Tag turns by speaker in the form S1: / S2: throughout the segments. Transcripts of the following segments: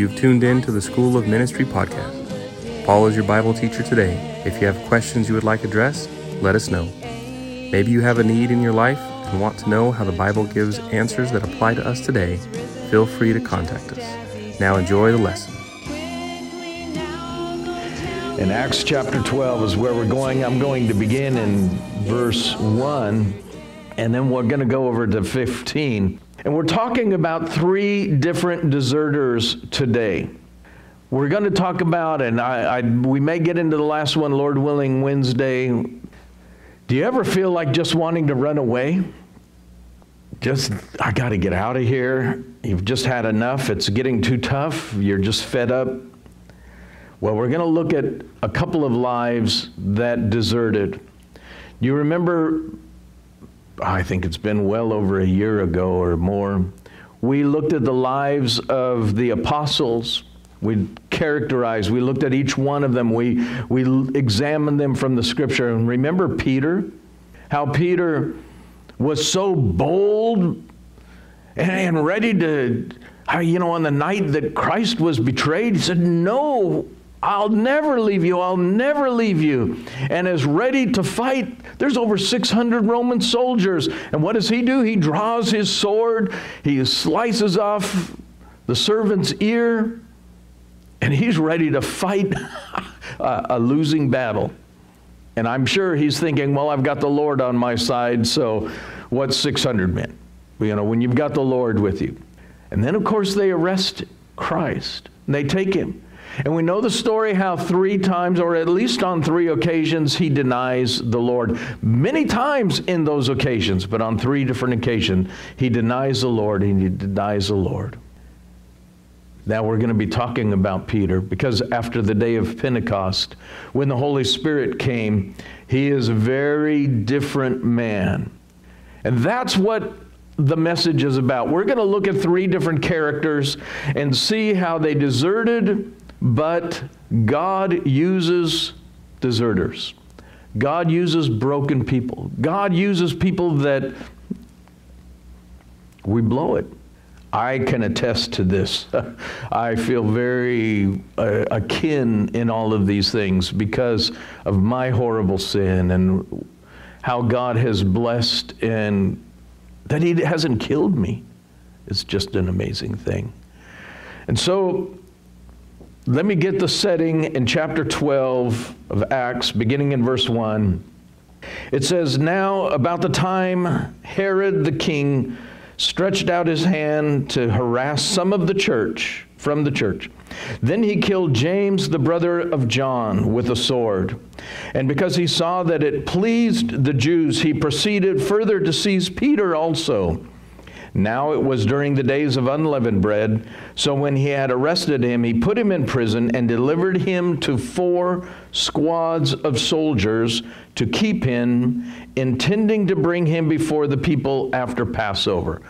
S1: You've tuned in to the School of Ministry podcast. Paul is your Bible teacher today. If you have questions you would like addressed, let us know. Maybe you have a need in your life and want to know how the Bible gives answers that apply to us today. Feel free to contact us. Now enjoy the lesson.
S2: In Acts chapter 12 is where we're going. I'm going to begin in verse 1, and then we're going to go over to 15. And we're talking about three different deserters today. We're going to talk about, and I, I, we may get into the last one, Lord willing, Wednesday. Do you ever feel like just wanting to run away? Just, I got to get out of here. You've just had enough. It's getting too tough. You're just fed up. Well, we're going to look at a couple of lives that deserted. Do you remember, I think it's been well over a year ago or more, we looked at the lives of the apostles. We characterized, we looked at each one of them, we, we examined them from the scripture. And remember Peter? How Peter was so bold and, and ready to, you know, on the night that Christ was betrayed, he said, No, I'll never leave you. I'll never leave you. And is ready to fight. There's over 600 Roman soldiers. And what does he do? He draws his sword, he slices off the servant's ear, and he's ready to fight a losing battle. And I'm sure he's thinking, well, I've got the Lord on my side, so what's 600 men? You know, when you've got the Lord with you. And then, of course, they arrest Christ. And they take him. And we know the story how three times, or at least on three occasions, he denies the Lord. Many times in those occasions, but on three different occasions, he denies the Lord and he denies the Lord. Now we're going to be talking about Peter because after the day of Pentecost, when the Holy Spirit came, he is a very different man. And that's what the message is about. We're going to look at three different characters and see how they deserted but God uses deserters. God uses broken people. God uses people that we blow it. I can attest to this. I feel very uh, akin in all of these things because of my horrible sin and how God has blessed and that He hasn't killed me. It's just an amazing thing. And so let me get the setting in chapter 12 of Acts, beginning in verse 1. It says, Now, about the time Herod the king stretched out his hand to harass some of the church, from the church. Then he killed James, the brother of John, with a sword. And because he saw that it pleased the Jews, he proceeded further to seize Peter also. Now it was during the days of unleavened bread. So when he had arrested him, he put him in prison and delivered him to four squads of soldiers to keep him, intending to bring him before the people after Passover.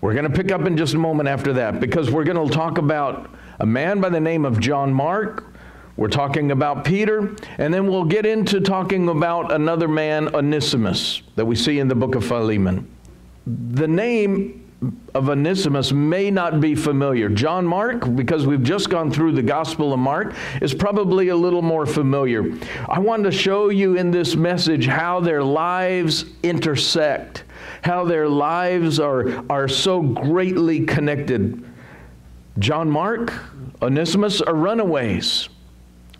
S2: We're going to pick up in just a moment after that because we're going to talk about a man by the name of John Mark. We're talking about Peter, and then we'll get into talking about another man, Onesimus, that we see in the book of Philemon the name of Onesimus may not be familiar. John Mark, because we've just gone through the Gospel of Mark, is probably a little more familiar. I wanted to show you in this message how their lives intersect, how their lives are, are so greatly connected. John Mark, Onesimus are runaways.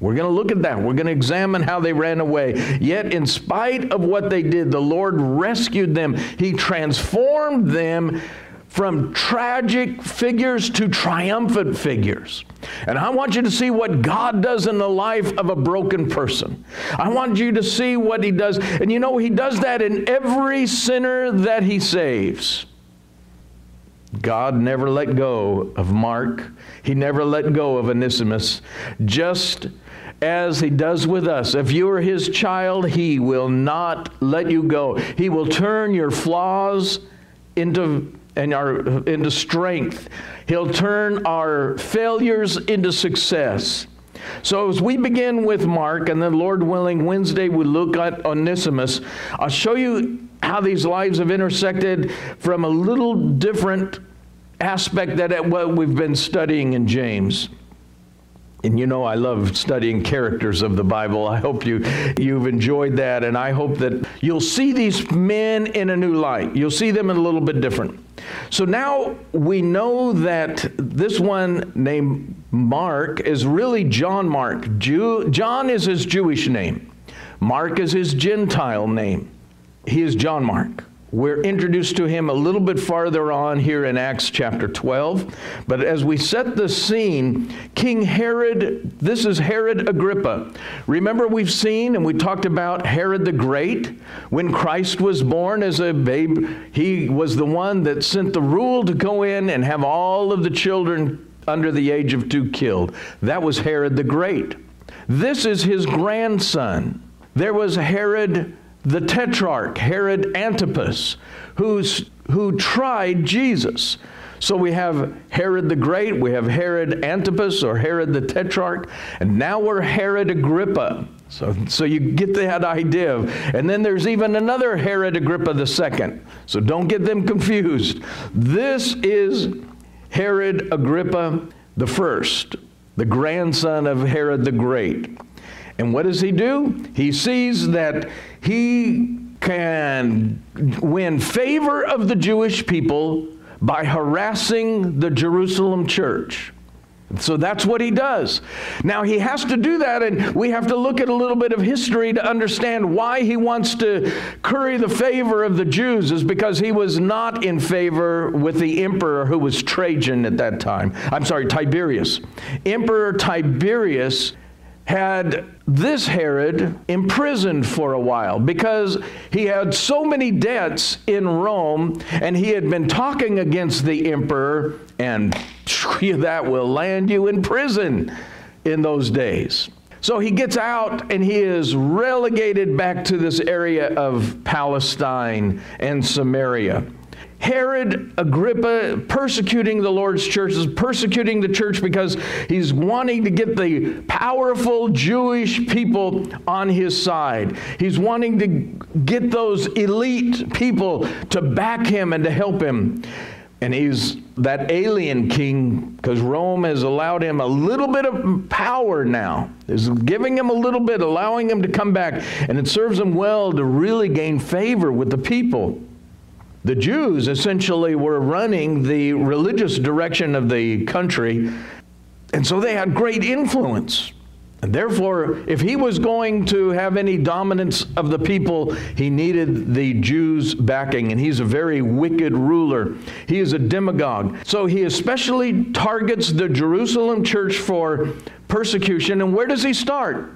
S2: We're going to look at that. We're going to examine how they ran away. Yet, in spite of what they did, the Lord rescued them. He transformed them from tragic figures to triumphant figures. And I want you to see what God does in the life of a broken person. I want you to see what He does. And you know, He does that in every sinner that He saves. God never let go of Mark. He never let go of Onesimus. Just as he does with us. If you are his child, he will not let you go. He will turn your flaws into and our into strength. He'll turn our failures into success. So as we begin with Mark, and then Lord willing, Wednesday we look at Onesimus. I'll show you how these lives have intersected from a little different aspect that what we've been studying in James. And you know I love studying characters of the Bible. I hope you you've enjoyed that and I hope that you'll see these men in a new light. You'll see them in a little bit different. So now we know that this one named Mark is really John Mark. Jew, John is his Jewish name. Mark is his Gentile name. He is John Mark. We're introduced to him a little bit farther on here in Acts chapter 12. But as we set the scene, King Herod, this is Herod Agrippa. Remember, we've seen and we talked about Herod the Great. When Christ was born as a babe, he was the one that sent the rule to go in and have all of the children under the age of two killed. That was Herod the Great. This is his grandson. There was Herod the tetrarch, Herod Antipas, who's, who tried Jesus. So we have Herod the Great, we have Herod Antipas or Herod the Tetrarch, and now we're Herod Agrippa. So, so you get that idea. And then there's even another Herod Agrippa II. So don't get them confused. This is Herod Agrippa the first, the grandson of Herod the Great. And what does he do? He sees that he can win favor of the Jewish people by harassing the Jerusalem church. So that's what he does. Now he has to do that, and we have to look at a little bit of history to understand why he wants to curry the favor of the Jews, is because he was not in favor with the emperor who was Trajan at that time. I'm sorry, Tiberius. Emperor Tiberius had this Herod imprisoned for a while because he had so many debts in Rome and he had been talking against the emperor, and that will land you in prison in those days. So he gets out and he is relegated back to this area of Palestine and Samaria. Herod Agrippa persecuting the Lord's church is persecuting the church because he's wanting to get the powerful Jewish people on his side. He's wanting to get those elite people to back him and to help him. And he's that alien king because Rome has allowed him a little bit of power now. Is giving him a little bit, allowing him to come back. And it serves him well to really gain favor with the people. The Jews essentially were running the religious direction of the country, and so they had great influence. And therefore, if he was going to have any dominance of the people, he needed the Jews' backing. And he's a very wicked ruler. He is a demagogue. So he especially targets the Jerusalem church for persecution. And where does he start?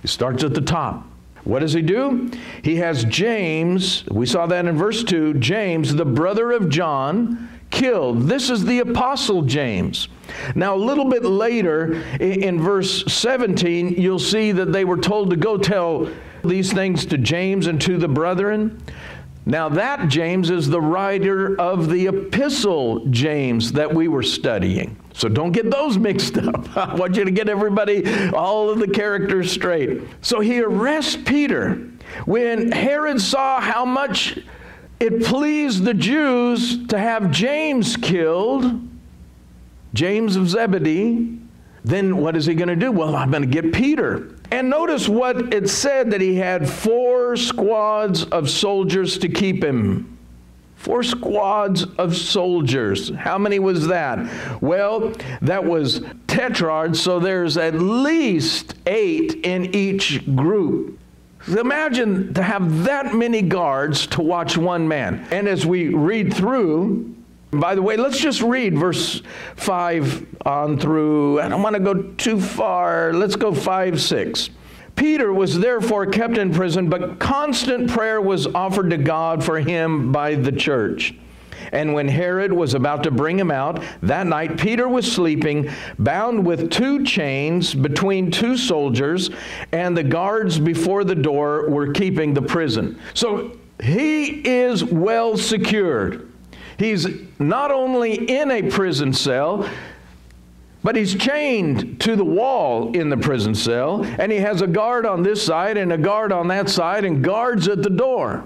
S2: He starts at the top. What does he do? He has James, we saw that in verse 2, James, the brother of John, killed. This is the apostle James. Now, a little bit later in verse 17, you'll see that they were told to go tell these things to James and to the brethren. Now, that James is the writer of the epistle James that we were studying. So don't get those mixed up. I want you to get everybody, all of the characters straight. So he arrests Peter. When Herod saw how much it pleased the Jews to have James killed, James of Zebedee, then what is he going to do? Well, I'm going to get Peter. And notice what it said that he had four squads of soldiers to keep him. Four squads of soldiers. How many was that? Well, that was tetrarchs, so there's at least eight in each group. Imagine to have that many guards to watch one man. And as we read through, by the way, let's just read verse 5 on through. I don't want to go too far. Let's go 5, 6. Peter was therefore kept in prison, but constant prayer was offered to God for him by the church. And when Herod was about to bring him out, that night Peter was sleeping, bound with two chains between two soldiers, and the guards before the door were keeping the prison. So he is well secured. He's not only in a prison cell, but he's chained to the wall in the prison cell, and he has a guard on this side and a guard on that side and guards at the door.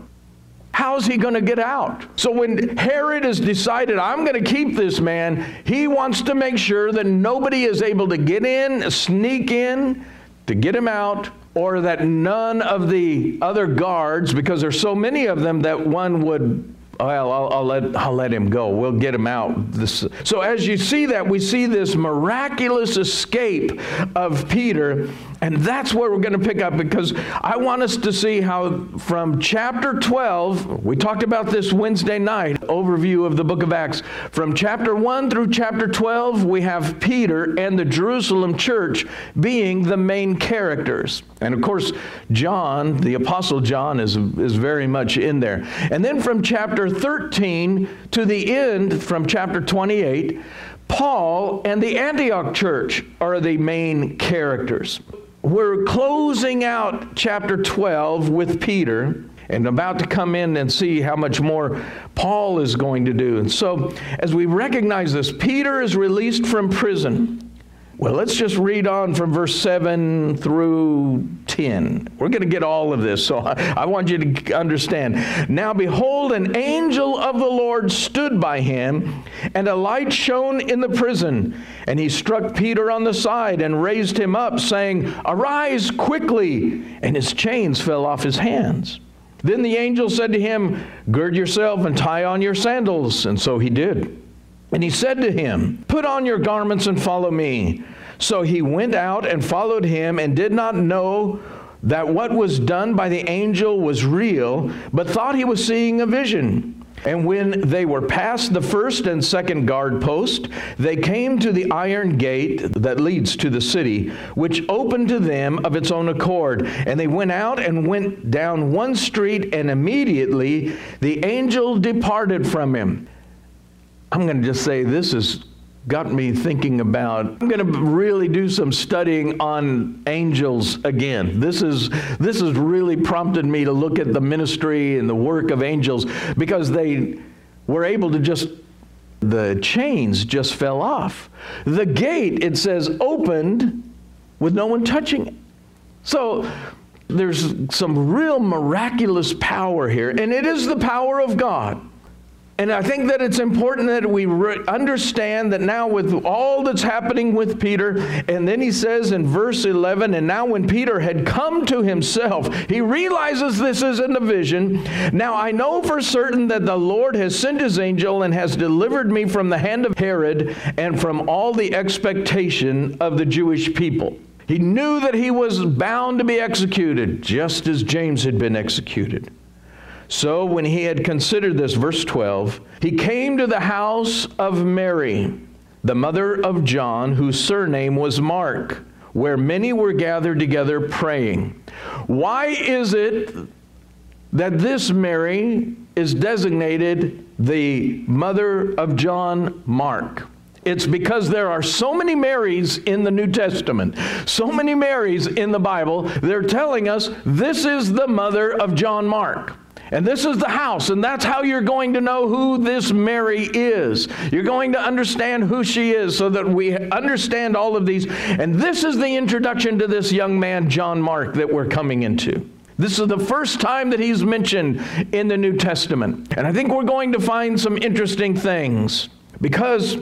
S2: How's he going to get out? So when Herod has decided, I'm going to keep this man, he wants to make sure that nobody is able to get in, sneak in, to get him out, or that none of the other guards, because there's so many of them that one would well, I'll, I'll, let, I'll let him go. We'll get him out. This, so, as you see that, we see this miraculous escape of Peter and that's where we're going to pick up because I want us to see how from chapter 12, we talked about this Wednesday night, overview of the book of Acts. From chapter 1 through chapter 12, we have Peter and the Jerusalem church being the main characters. And of course, John, the Apostle John, is, is very much in there. And then from chapter 13 to the end, from chapter 28, Paul and the Antioch church are the main characters we're closing out chapter 12 with Peter and about to come in and see how much more Paul is going to do. And so, as we recognize this, Peter is released from prison. Well, let's just read on from verse 7 through 10. We're going to get all of this, so I, I, want you to understand. Now, behold, an angel of the Lord stood by him, and a light shone in the prison. And he struck Peter on the side and raised him up, saying, Arise quickly! And his chains fell off his hands. Then the angel said to him, Gird yourself and tie on your sandals. And so he did. And he said to him, Put on your garments and follow me. So he went out and followed him and did not know that what was done by the angel was real, but thought he was seeing a vision. And when they were past the first and second guard post, they came to the iron gate that leads to the city, which opened to them of its own accord. And they went out and went down one street, and immediately the angel departed from him. I'm going to just say this has got me thinking about I'm going to really do some studying on angels again. This is this has really prompted me to look at the ministry and the work of angels because they were able to just the chains just fell off. The gate it says opened with no one touching it. So there's some real miraculous power here and it is the power of God. And I think that it's important that we re- understand that now, with all that's happening with Peter, and then he says in verse 11, and now when Peter had come to himself, he realizes this isn't a vision. Now I know for certain that the Lord has sent his angel and has delivered me from the hand of Herod and from all the expectation of the Jewish people. He knew that he was bound to be executed, just as James had been executed. So when he had considered this, verse 12, he came to the house of Mary, the mother of John, whose surname was Mark, where many were gathered together praying. Why is it that this Mary is designated the mother of John Mark? It's because there are so many Marys in the New Testament, so many Marys in the Bible, they're telling us this is the mother of John Mark. And this is the house, and that's how you're going to know who this Mary is. You're going to understand who she is so that we understand all of these. And this is the introduction to this young man, John Mark, that we're coming into. This is the first time that he's mentioned in the New Testament. And I think we're going to find some interesting things because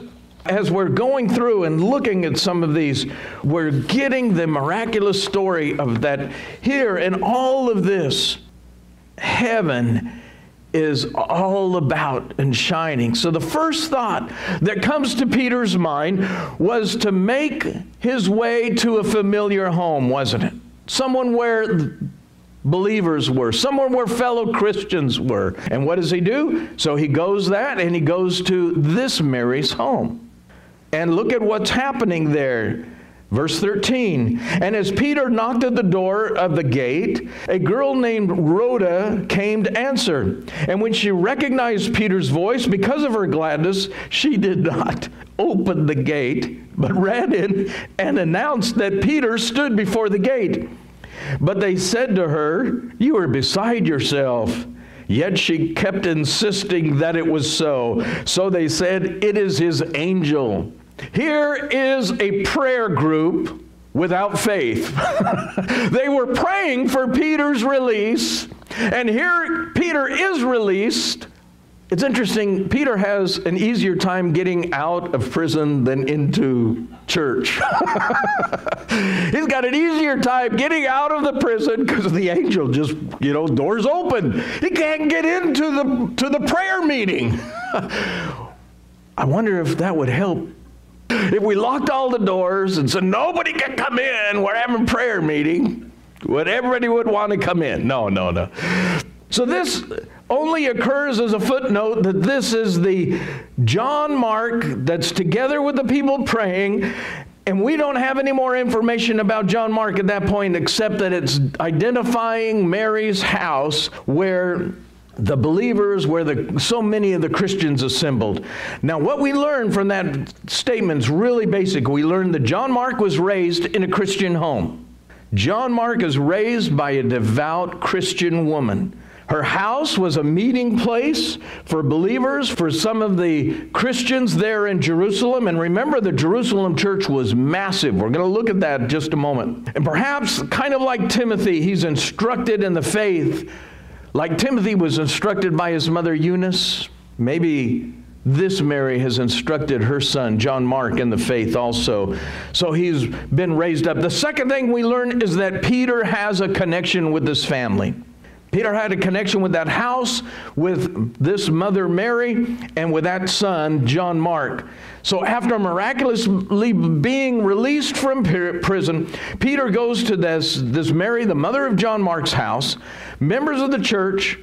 S2: as we're going through and looking at some of these, we're getting the miraculous story of that here and all of this heaven is all about and shining. So the first thought that comes to Peter's mind was to make his way to a familiar home, wasn't it? Someone where believers were, somewhere where fellow Christians were. And what does he do? So he goes that and he goes to this Mary's home. And look at what's happening there. Verse 13, and as Peter knocked at the door of the gate, a girl named Rhoda came to answer. And when she recognized Peter's voice, because of her gladness, she did not open the gate, but ran in and announced that Peter stood before the gate. But they said to her, You are beside yourself. Yet she kept insisting that it was so. So they said, It is his angel. Here is a prayer group without faith. they were praying for Peter's release. And here Peter is released. It's interesting, Peter has an easier time getting out of prison than into church. He's got an easier time getting out of the prison because the angel just, you know, doors open. He can't get into the to the prayer meeting. I wonder if that would help if we locked all the doors and said nobody can come in, we're having prayer meeting, would everybody would want to come in? No, no, no. So this only occurs as a footnote that this is the John Mark that's together with the people praying. And we don't have any more information about John Mark at that point except that it's identifying Mary's house where the believers where the, so many of the Christians assembled. Now, what we learn from that statement is really basic. We learn that John Mark was raised in a Christian home. John Mark is raised by a devout Christian woman. Her house was a meeting place for believers, for some of the Christians there in Jerusalem. And remember, the Jerusalem church was massive. We're going to look at that just a moment. And perhaps, kind of like Timothy, he's instructed in the faith like Timothy was instructed by his mother Eunice, maybe this Mary has instructed her son, John Mark, in the faith also. So he's been raised up. The second thing we learn is that Peter has a connection with this family. Peter had a connection with that house, with this mother Mary, and with that son, John Mark. So, after miraculously being released from prison, Peter goes to this, this Mary, the mother of John Mark's house, members of the church,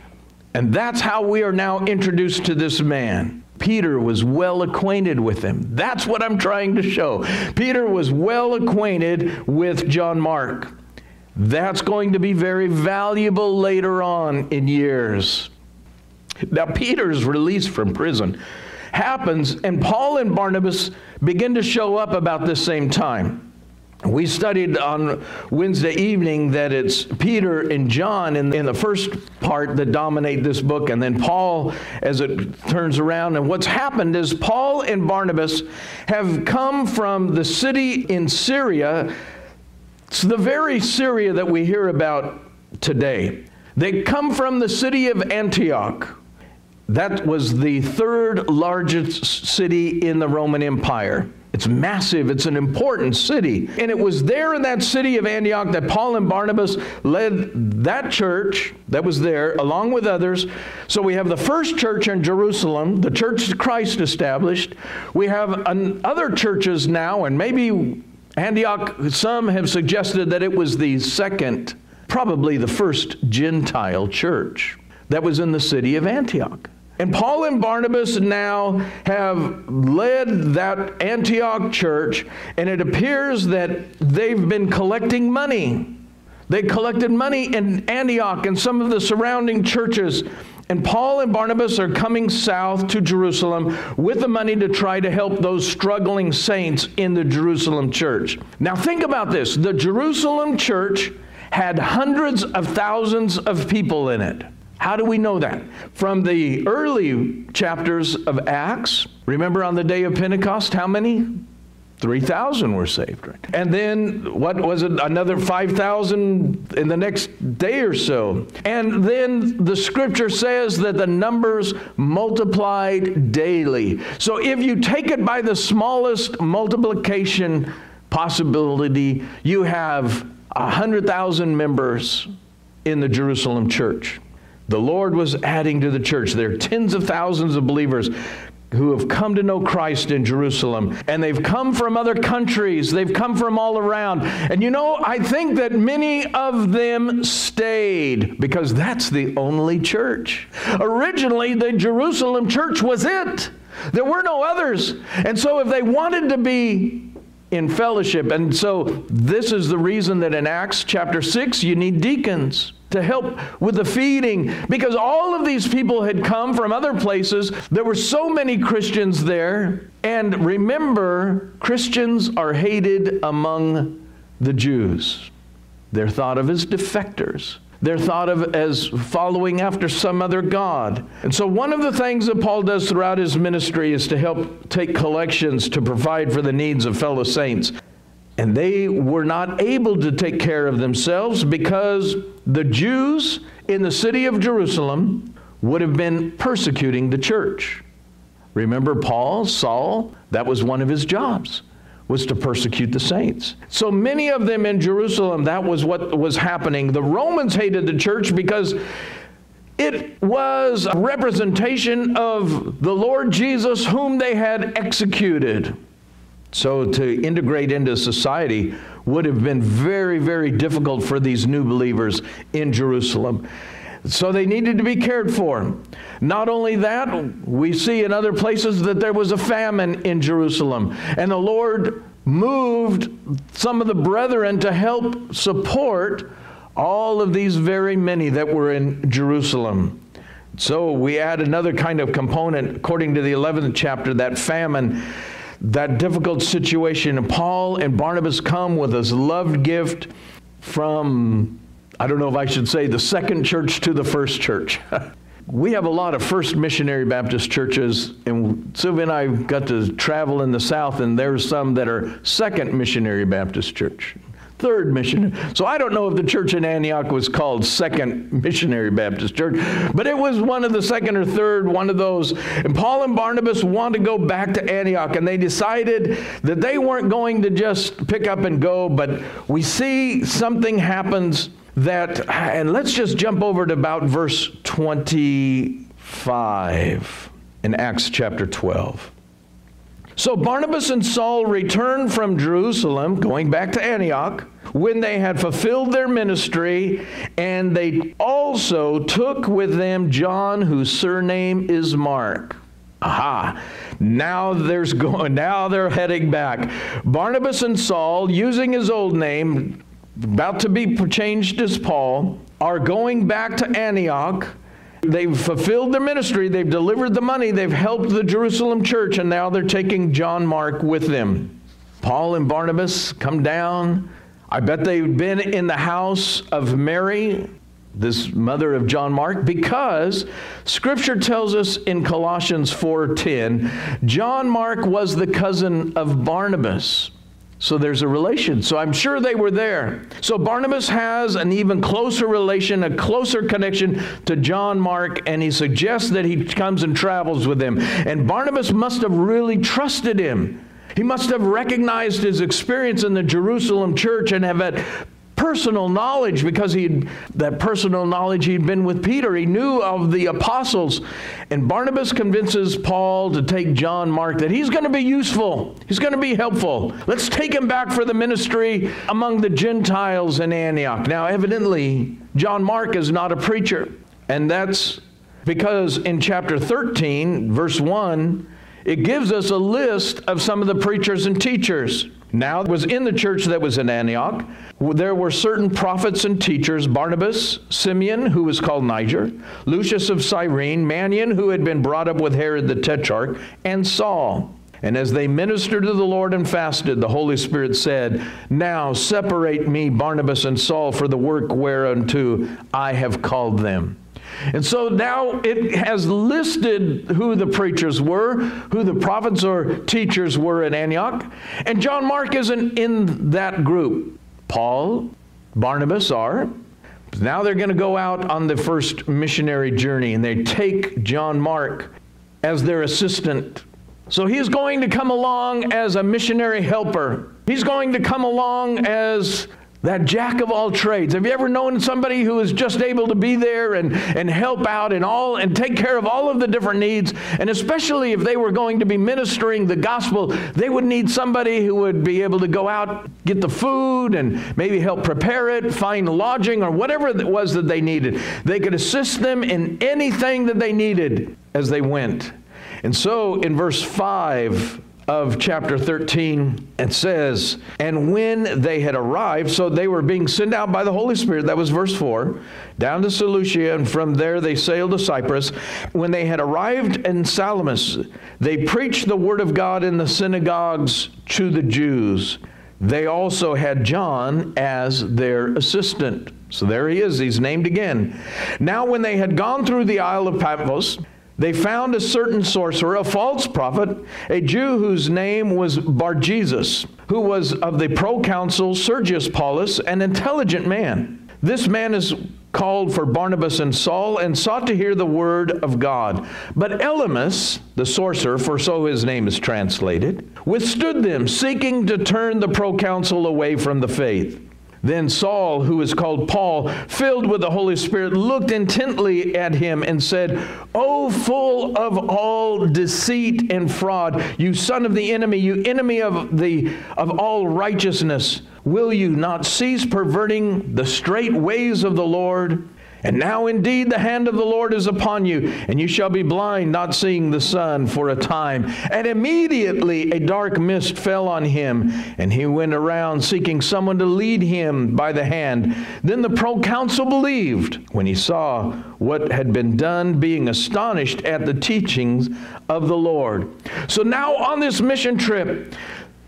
S2: and that's how we are now introduced to this man. Peter was well acquainted with him. That's what I'm trying to show. Peter was well acquainted with John Mark. That's going to be very valuable later on in years. Now, Peter's released from prison happens, and Paul and Barnabas begin to show up about the same time. We studied on Wednesday evening that it's Peter and John in, in, the first part that dominate this book, and then Paul as it turns around. And what's happened is Paul and Barnabas have come from the city in Syria it's the very Syria that we hear about today. They come from the city of Antioch. That was the third largest city in the Roman Empire. It's massive, it's an important city. And it was there in that city of Antioch that Paul and Barnabas led that church that was there, along with others. So we have the first church in Jerusalem, the church Christ established. We have an, other churches now, and maybe Antioch, some have suggested that it was the second, probably the first Gentile church that was in the city of Antioch. And Paul and Barnabas now have led that Antioch church, and it appears that they've been collecting money. They collected money in Antioch and some of the surrounding churches and Paul and Barnabas are coming south to Jerusalem with the money to try to help those struggling saints in the Jerusalem church. Now, think about this the Jerusalem church had hundreds of thousands of people in it. How do we know that? From the early chapters of Acts. Remember on the day of Pentecost, how many? 3,000 were saved. Right? And then, what was it, another 5,000 in the next day or so. And then the scripture says that the numbers multiplied daily. So if you take it by the smallest multiplication possibility, you have 100,000 members in the Jerusalem church. The Lord was adding to the church. There are tens of thousands of believers who have come to know Christ in Jerusalem. And they've come from other countries, they've come from all around. And you know, I think that many of them stayed because that's the only church. Originally, the Jerusalem church was it. There were no others. And so, if they wanted to be in fellowship, and so this is the reason that in Acts chapter 6, you need deacons to help with the feeding because all of these people had come from other places. There were so many Christians there. And remember, Christians are hated among the Jews. They're thought of as defectors. They're thought of as following after some other God. And so, one of the things that Paul does throughout his ministry is to help take collections to provide for the needs of fellow saints. And they were not able to take care of themselves because the Jews in the city of Jerusalem would have been persecuting the church. Remember Paul, Saul, that was one of his jobs was to persecute the saints. So many of them in Jerusalem, that was what was happening. The Romans hated the church because it was a representation of the Lord Jesus whom they had executed. So to integrate into society would have been very, very difficult for these new believers in Jerusalem. So they needed to be cared for. Not only that, we see in other places that there was a famine in Jerusalem, and the Lord moved some of the brethren to help support all of these very many that were in Jerusalem. So we add another kind of component, according to the 11th chapter, that famine, that difficult situation. And Paul and Barnabas come with this loved gift from, I don't know if I should say, the second church to the first church. we have a lot of first missionary Baptist churches, and Sylvia and I got to travel in the South, and there's some that are second missionary Baptist church third mission. So I don't know if the church in Antioch was called Second Missionary Baptist Church, but it was one of the second or third, one of those. And Paul and Barnabas wanted to go back to Antioch, and they decided that they weren't going to just pick up and go, but we see something happens that, and let's just jump over to about verse 25 in Acts chapter 12. So Barnabas and Saul returned from Jerusalem, going back to Antioch, when they had fulfilled their ministry, and they also took with them John, whose surname is Mark. Aha. Now there's going now they're heading back. Barnabas and Saul, using his old name, about to be changed as Paul, are going back to Antioch They've fulfilled their ministry, they've delivered the money, they've helped the Jerusalem church, and now they're taking John Mark with them. Paul and Barnabas come down. I bet they've been in the house of Mary, this mother of John Mark, because scripture tells us in Colossians 4:10, John Mark was the cousin of Barnabas. So there's a relation. So I'm sure they were there. So Barnabas has an even closer relation, a closer connection to John Mark, and he suggests that he comes and travels with him. And Barnabas must have really trusted him. He must have recognized his experience in the Jerusalem church and have had personal knowledge because he that personal knowledge he'd been with Peter. He knew of the apostles. And Barnabas convinces Paul to take John Mark that he's going to be useful. He's going to be helpful. Let's take him back for the ministry among the Gentiles in Antioch. Now, evidently, John Mark is not a preacher. And that's because in chapter 13, verse 1, it gives us a list of some of the preachers and teachers. Now it was in the church that was in Antioch. There were certain prophets and teachers Barnabas, Simeon, who was called Niger, Lucius of Cyrene, Manaen, who had been brought up with Herod the Tetrarch, and Saul. And as they ministered to the Lord and fasted, the Holy Spirit said, Now separate me, Barnabas and Saul, for the work whereunto I have called them. And so now it has listed who the preachers were, who the prophets or teachers were in Antioch. And John Mark isn't in that group. Paul, Barnabas are. Now they're going to go out on the first missionary journey and they take John Mark as their assistant. So he's going to come along as a missionary helper. He's going to come along as that jack of all trades. Have you ever known somebody who is just able to be there and, and help out and all and take care of all of the different needs? And especially if they were going to be ministering the gospel, they would need somebody who would be able to go out, get the food, and maybe help prepare it, find lodging, or whatever it was that they needed. They could assist them in anything that they needed as they went. And so in verse 5, of chapter 13, it says, And when they had arrived, so they were being sent out by the Holy Spirit, that was verse 4, down to Seleucia, and from there they sailed to Cyprus. When they had arrived in Salamis, they preached the word of God in the synagogues to the Jews. They also had John as their assistant. So there he is, he's named again. Now, when they had gone through the Isle of Paphos, they found a certain sorcerer, a false prophet, a Jew whose name was Bar Jesus, who was of the proconsul Sergius Paulus, an intelligent man. This man is called for Barnabas and Saul and sought to hear the word of God. But Elymas, the sorcerer, for so his name is translated, withstood them, seeking to turn the proconsul away from the faith. Then Saul, who is called Paul, filled with the Holy Spirit, looked intently at him and said, O full of all deceit and fraud, you son of the enemy, you enemy of, the, of all righteousness, will you not cease perverting the straight ways of the Lord? And now indeed the hand of the Lord is upon you, and you shall be blind, not seeing the sun for a time. And immediately a dark mist fell on him, and he went around seeking someone to lead him by the hand. Then the proconsul believed when he saw what had been done, being astonished at the teachings of the Lord. So now on this mission trip,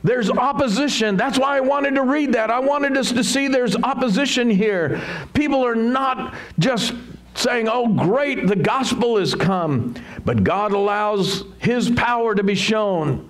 S2: there's opposition. That's why I wanted to read that. I wanted us to see there's opposition here. People are not just saying, Oh, great, the gospel has come. But God allows His power to be shown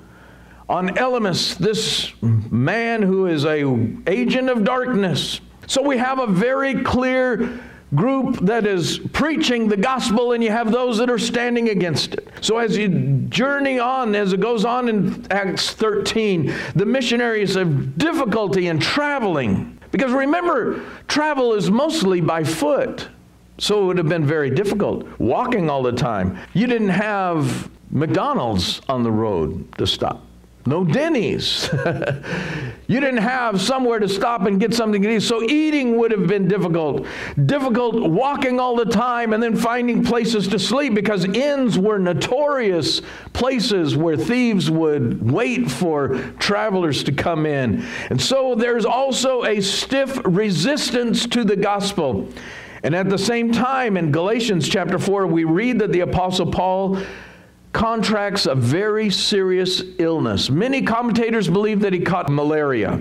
S2: on Elymas, this man who is a agent of darkness. So we have a very clear group that is preaching the gospel and you have those that are standing against it. So as you journey on, as it goes on in Acts 13, the missionaries have difficulty in traveling. Because remember, travel is mostly by foot. So it would have been very difficult walking all the time. You didn't have McDonald's on the road to stop no Denny's. you didn't have somewhere to stop and get something to eat. So eating would have been difficult. Difficult walking all the time and then finding places to sleep because inns were notorious places where thieves would wait for travelers to come in. And so there's also a stiff resistance to the gospel. And at the same time, in Galatians chapter 4, we read that the Apostle Paul contracts a very serious illness. Many commentators believe that he caught malaria.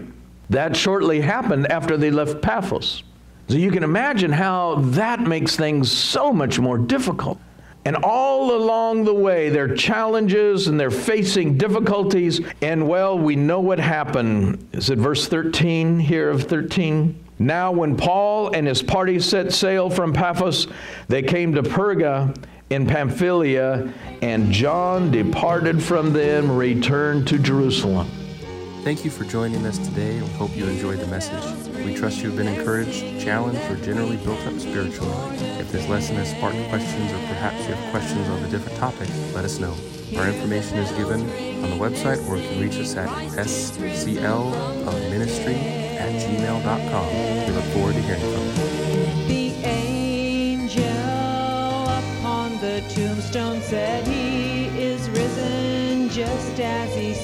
S2: That shortly happened after they left Paphos. So you can imagine how that makes things so much more difficult. And all along the way, there are challenges and they're facing difficulties. And well, we know what happened. Is it verse 13 here of 13? Now, when Paul and his party set sail from Paphos, they came to Perga in Pamphylia, and John departed from them, returned to Jerusalem.
S1: Thank you for joining us today, we hope you enjoyed the message. We trust you have been encouraged, challenged, or generally built up spiritually. If this lesson has sparked questions, or perhaps you have questions on a different topic, let us know. Our information is given on the website, or you can reach us at sclministry at gmail.com. We look forward to hearing from you.
S3: Tombstone said he is risen just as he.